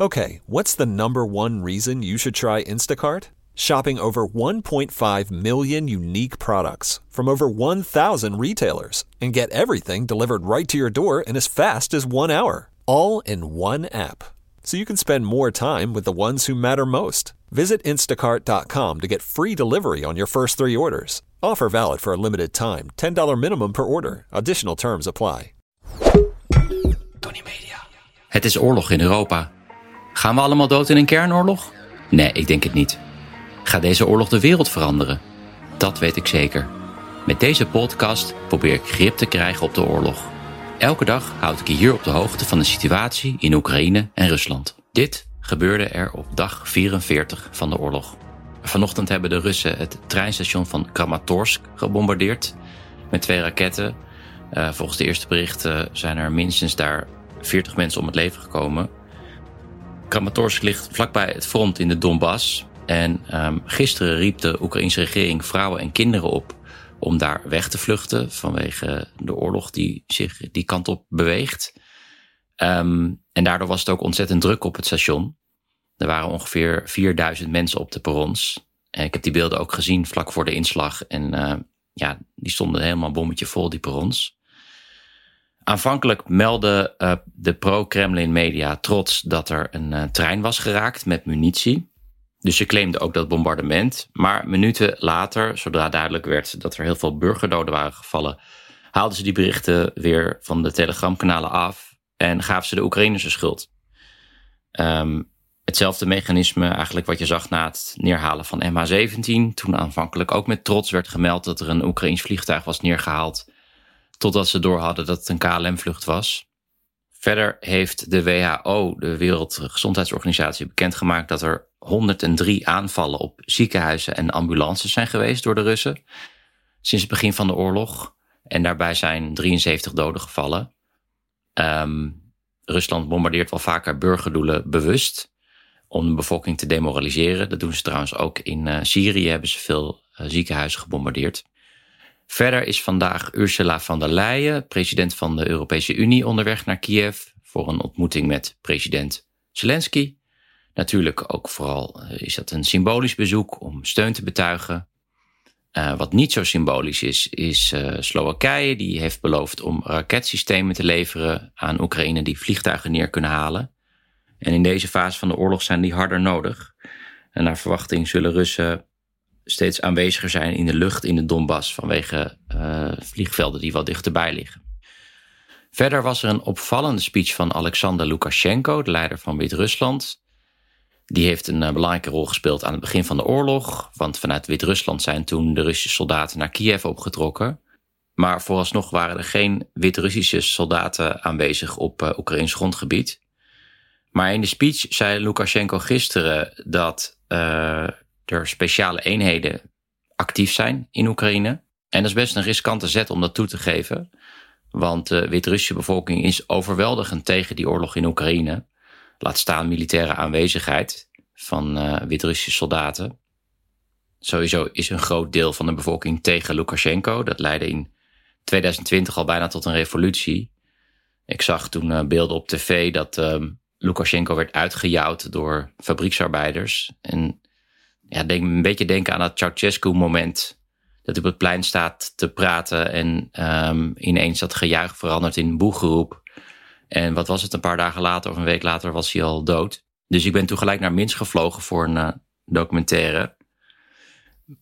Okay, what's the number one reason you should try Instacart? Shopping over 1.5 million unique products from over 1,000 retailers and get everything delivered right to your door in as fast as one hour. All in one app. So you can spend more time with the ones who matter most. Visit instacart.com to get free delivery on your first three orders. Offer valid for a limited time. $10 minimum per order. Additional terms apply. Tony Media. Het is oorlog in Europa. Gaan we allemaal dood in een kernoorlog? Nee, ik denk het niet. Gaat deze oorlog de wereld veranderen? Dat weet ik zeker. Met deze podcast probeer ik grip te krijgen op de oorlog. Elke dag houd ik je hier op de hoogte van de situatie in Oekraïne en Rusland. Dit gebeurde er op dag 44 van de oorlog. Vanochtend hebben de Russen het treinstation van Kramatorsk gebombardeerd met twee raketten. Uh, volgens de eerste berichten zijn er minstens daar 40 mensen om het leven gekomen. Kramatorsk ligt vlakbij het front in de Donbass. En um, gisteren riep de Oekraïnse regering vrouwen en kinderen op om daar weg te vluchten vanwege de oorlog die zich die kant op beweegt. Um, en daardoor was het ook ontzettend druk op het station. Er waren ongeveer 4000 mensen op de perrons. En ik heb die beelden ook gezien vlak voor de inslag. En uh, ja, die stonden helemaal bommetje vol, die perrons. Aanvankelijk meldde uh, de pro-Kremlin media trots dat er een uh, trein was geraakt met munitie. Dus ze claimde ook dat bombardement. Maar minuten later, zodra duidelijk werd dat er heel veel burgerdoden waren gevallen, haalden ze die berichten weer van de telegramkanalen af en gaven ze de Oekraïners de schuld. Um, hetzelfde mechanisme eigenlijk wat je zag na het neerhalen van MH17. Toen aanvankelijk ook met trots werd gemeld dat er een Oekraïns vliegtuig was neergehaald. Totdat ze door hadden dat het een KLM-vlucht was. Verder heeft de WHO, de Wereldgezondheidsorganisatie, bekendgemaakt dat er 103 aanvallen op ziekenhuizen en ambulances zijn geweest door de Russen sinds het begin van de oorlog. En daarbij zijn 73 doden gevallen. Um, Rusland bombardeert wel vaker burgerdoelen bewust om de bevolking te demoraliseren. Dat doen ze trouwens ook in uh, Syrië, hebben ze veel uh, ziekenhuizen gebombardeerd. Verder is vandaag Ursula von der Leyen, president van de Europese Unie, onderweg naar Kiev voor een ontmoeting met president Zelensky. Natuurlijk ook vooral uh, is dat een symbolisch bezoek om steun te betuigen. Uh, wat niet zo symbolisch is, is uh, Slowakije. Die heeft beloofd om raketsystemen te leveren aan Oekraïne die vliegtuigen neer kunnen halen. En in deze fase van de oorlog zijn die harder nodig. En naar verwachting zullen Russen steeds aanweziger zijn in de lucht in de Donbass vanwege uh, vliegvelden die wat dichterbij liggen. Verder was er een opvallende speech van Alexander Lukashenko, de leider van Wit-Rusland. Die heeft een uh, belangrijke rol gespeeld aan het begin van de oorlog, want vanuit Wit-Rusland zijn toen de Russische soldaten naar Kiev opgetrokken. Maar vooralsnog waren er geen Wit-Russische soldaten aanwezig op uh, Oekraïns grondgebied. Maar in de speech zei Lukashenko gisteren dat er speciale eenheden actief zijn in Oekraïne. En dat is best een riskante zet om dat toe te geven. Want de Wit-Russische bevolking is overweldigend tegen die oorlog in Oekraïne. Laat staan militaire aanwezigheid van uh, Wit-Russische soldaten. Sowieso is een groot deel van de bevolking tegen Lukashenko. Dat leidde in 2020 al bijna tot een revolutie. Ik zag toen uh, beelden op tv dat uh, Lukashenko werd uitgejouwd door fabrieksarbeiders. En ja, denk, een beetje denken aan dat Ceausescu-moment. Dat hij op het plein staat te praten en um, ineens dat gejuich verandert in boegeroep. En wat was het, een paar dagen later of een week later was hij al dood. Dus ik ben toen gelijk naar Minsk gevlogen voor een uh, documentaire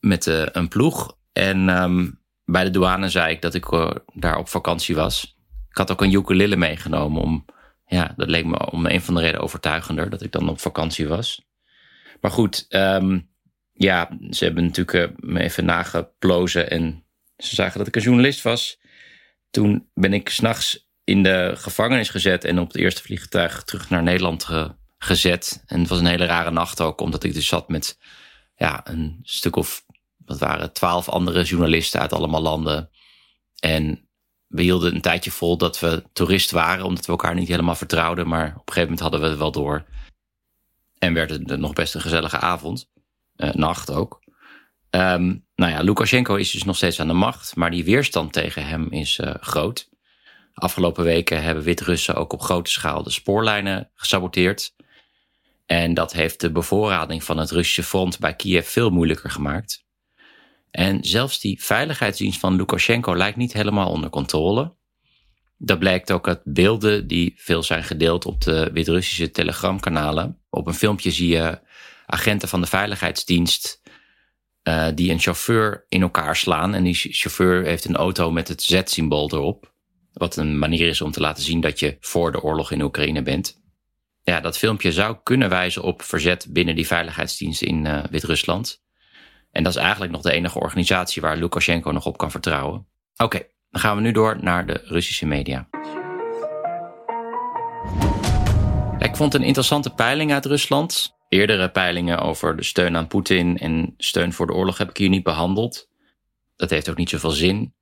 met uh, een ploeg. En um, bij de douane zei ik dat ik uh, daar op vakantie was. Ik had ook een ukulele meegenomen om, ja, dat leek me om een van de redenen overtuigender dat ik dan op vakantie was. Maar goed, um, ja, ze hebben natuurlijk me even nageplozen en ze zagen dat ik een journalist was. Toen ben ik s'nachts in de gevangenis gezet en op het eerste vliegtuig terug naar Nederland gezet. En het was een hele rare nacht ook, omdat ik dus zat met ja, een stuk of, wat waren twaalf andere journalisten uit allemaal landen. En we hielden een tijdje vol dat we toerist waren, omdat we elkaar niet helemaal vertrouwden. Maar op een gegeven moment hadden we het wel door. En werd het nog best een gezellige avond. Uh, nacht ook. Um, nou ja, Lukashenko is dus nog steeds aan de macht, maar die weerstand tegen hem is uh, groot. Afgelopen weken hebben Wit-Russen ook op grote schaal de spoorlijnen gesaboteerd. En dat heeft de bevoorrading van het Russische front bij Kiev veel moeilijker gemaakt. En zelfs die veiligheidsdienst van Lukashenko lijkt niet helemaal onder controle. Dat blijkt ook uit beelden die veel zijn gedeeld op de Wit-Russische telegramkanalen. Op een filmpje zie je agenten van de veiligheidsdienst uh, die een chauffeur in elkaar slaan. En die chauffeur heeft een auto met het Z-symbool erop. Wat een manier is om te laten zien dat je voor de oorlog in Oekraïne bent. Ja, dat filmpje zou kunnen wijzen op verzet binnen die veiligheidsdienst in uh, Wit-Rusland. En dat is eigenlijk nog de enige organisatie waar Lukashenko nog op kan vertrouwen. Oké, dan gaan we nu door naar de Russische media. Ik vond een interessante peiling uit Rusland. Eerdere peilingen over de steun aan Poetin en steun voor de oorlog heb ik hier niet behandeld. Dat heeft ook niet zoveel zin.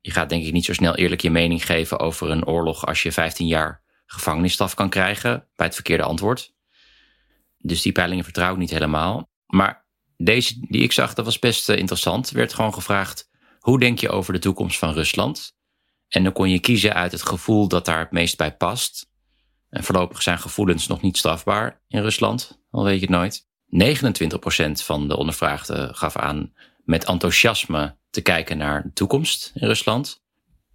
Je gaat denk ik niet zo snel eerlijk je mening geven over een oorlog als je 15 jaar gevangenisstraf kan krijgen bij het verkeerde antwoord. Dus die peilingen vertrouw ik niet helemaal. Maar deze die ik zag, dat was best eh, interessant. Er werd gewoon gevraagd, hoe denk je over de toekomst van Rusland? En dan kon je kiezen uit het gevoel dat daar het meest bij past. En voorlopig zijn gevoelens nog niet strafbaar in Rusland, al weet je het nooit. 29% van de ondervraagden gaf aan met enthousiasme te kijken naar de toekomst in Rusland.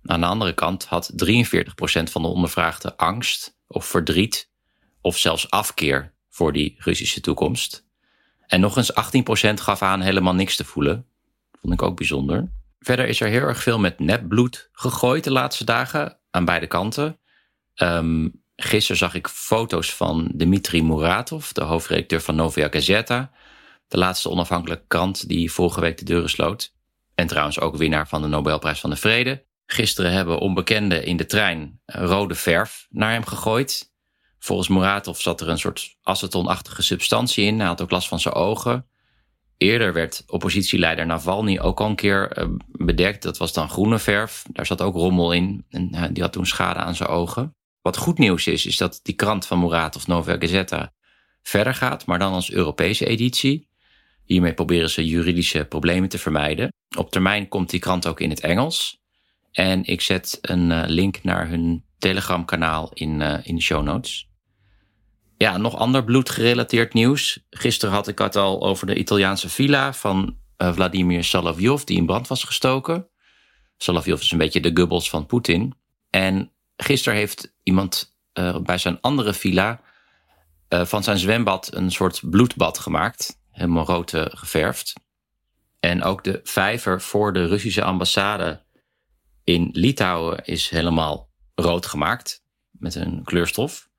Aan de andere kant had 43% van de ondervraagden angst of verdriet of zelfs afkeer voor die Russische toekomst. En nog eens 18% gaf aan helemaal niks te voelen. Vond ik ook bijzonder. Verder is er heel erg veel met nepbloed gegooid de laatste dagen aan beide kanten. Um, gisteren zag ik foto's van Dmitri Muratov, de hoofdredacteur van Novaya Gazeta, de laatste onafhankelijke krant die vorige week de deuren sloot. En trouwens ook winnaar van de Nobelprijs van de Vrede. Gisteren hebben onbekenden in de trein rode verf naar hem gegooid. Volgens Muratov zat er een soort acetonachtige substantie in. Hij had ook last van zijn ogen. Eerder werd oppositieleider Navalny ook al een keer eh, bedekt. Dat was dan groene verf. Daar zat ook rommel in. En eh, die had toen schade aan zijn ogen. Wat goed nieuws is, is dat die krant van Muratov, Nova Gazeta, verder gaat, maar dan als Europese editie. Hiermee proberen ze juridische problemen te vermijden. Op termijn komt die krant ook in het Engels. En ik zet een eh, link naar hun Telegram-kanaal in, uh, in de show notes. Ja, nog ander bloedgerelateerd nieuws. Gisteren had ik het al over de Italiaanse villa van uh, Vladimir Salavjov, die in brand was gestoken. Salavjov is een beetje de gubbels van Poetin. En gisteren heeft iemand bij zijn andere villa van zijn zwembad een soort bloedbad gemaakt. Helemaal rood geverfd. En ook de vijver voor de Russische ambassade in Litouwen is helemaal rood gemaakt met een kleurstof.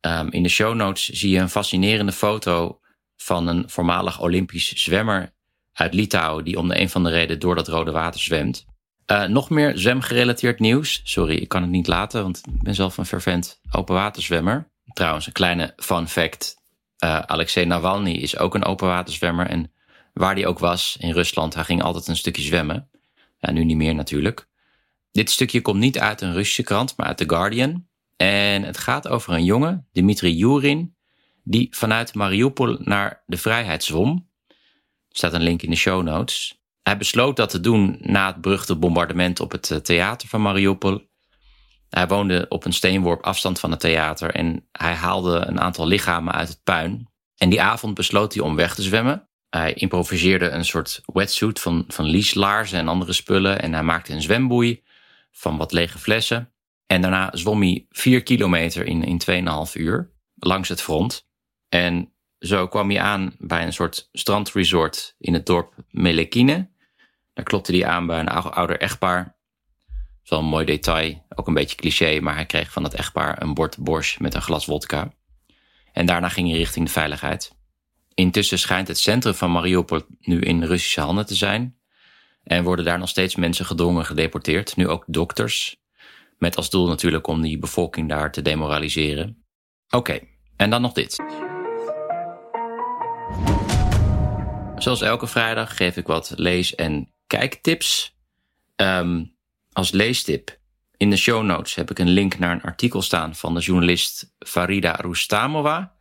Um, in de show notes zie je een fascinerende foto van een voormalig Olympisch zwemmer uit Litouwen die om de een van de reden door dat rode water zwemt. Uh, nog meer zwemgerelateerd nieuws. Sorry, ik kan het niet laten, want ik ben zelf een fervent openwaterzwemmer. Trouwens, een kleine fun fact. Uh, Alexei Navalny is ook een openwaterzwemmer. En waar hij ook was in Rusland, hij ging altijd een stukje zwemmen. Ja, nu niet meer natuurlijk. Dit stukje komt niet uit een Russische krant, maar uit The Guardian. En het gaat over een jongen, Dimitri Jurin, die vanuit Mariupol naar de vrijheid zwom. Er staat een link in de show notes. Hij besloot dat te doen na het beruchte bombardement op het eh, theater van Mariupol. Hij woonde op een steenworp afstand van het theater en hij haalde een aantal lichamen uit het puin. En die avond besloot hij om weg te zwemmen. Hij improviseerde een soort wetsuit van, van lieslaarzen en andere spullen en hij maakte een zwemboei van wat lege flessen. En daarna zwom hij vier kilometer in, in 2,5 uur langs het front. En zo kwam hij aan bij een soort strandresort in het dorp Melekine. Daar klopte hij aan bij een ouder echtpaar. Zo'n mooi detail, ook een beetje cliché, maar hij kreeg van dat echtpaar een bord borsch met een glas wodka. En daarna ging hij richting de veiligheid. Intussen schijnt het centrum van Mariupol nu in Russische handen te zijn. En worden daar nog steeds mensen gedwongen gedeporteerd, nu ook dokters. Met als doel natuurlijk om die bevolking daar te demoraliseren. Oké, en dan nog dit. Zoals elke vrijdag geef ik wat lees- en kijktips. Ehm, als leestip. In de show notes heb ik een link naar een artikel staan van de journalist Farida Rustamova.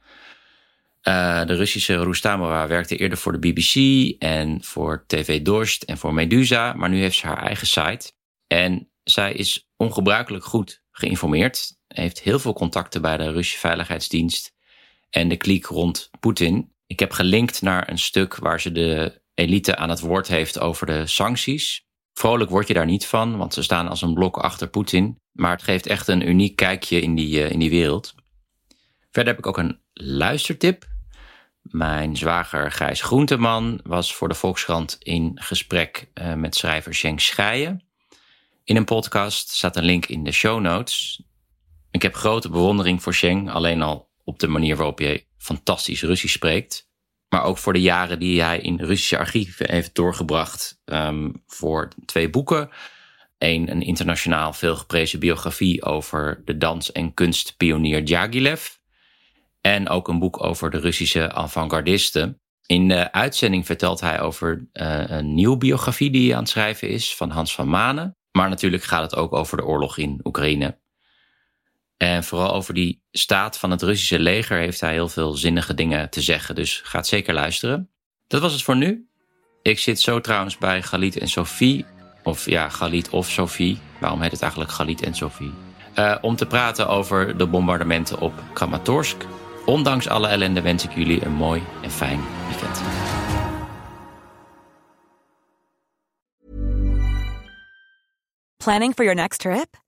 Uh, de Russische Rustamova werkte eerder voor de BBC en voor TV Dorst en voor Medusa, maar nu heeft ze haar eigen site. En zij is ongebruikelijk goed geïnformeerd, heeft heel veel contacten bij de Russische Veiligheidsdienst en de kliek rond Poetin. Ik heb gelinkt naar een stuk waar ze de elite aan het woord heeft over de sancties. Vrolijk word je daar niet van, want ze staan als een blok achter Poetin. Maar het geeft echt een uniek kijkje in die, uh, in die wereld. Verder heb ik ook een luistertip. Mijn zwager Gijs Groenteman was voor de Volkskrant in gesprek uh, met schrijver Schenk Scheijen. In een podcast staat een link in de show notes. Ik heb grote bewondering voor Schenk, alleen al op de manier waarop hij fantastisch Russisch spreekt. Maar ook voor de jaren die hij in Russische archieven heeft doorgebracht um, voor twee boeken. Eén, een internationaal veelgeprezen biografie over de dans- en kunstpionier Djagilev. En ook een boek over de Russische avant-gardisten. In de uitzending vertelt hij over uh, een nieuwe biografie die hij aan het schrijven is van Hans van Manen. Maar natuurlijk gaat het ook over de oorlog in Oekraïne. En vooral over die staat van het Russische leger heeft hij heel veel zinnige dingen te zeggen. Dus ga zeker luisteren. Dat was het voor nu. Ik zit zo trouwens bij Galit en Sophie. Of ja, Galit of Sophie. Waarom heet het eigenlijk Galit en Sophie? Uh, om te praten over de bombardementen op Kramatorsk. Ondanks alle ellende wens ik jullie een mooi en fijn weekend. Planning for your next trip?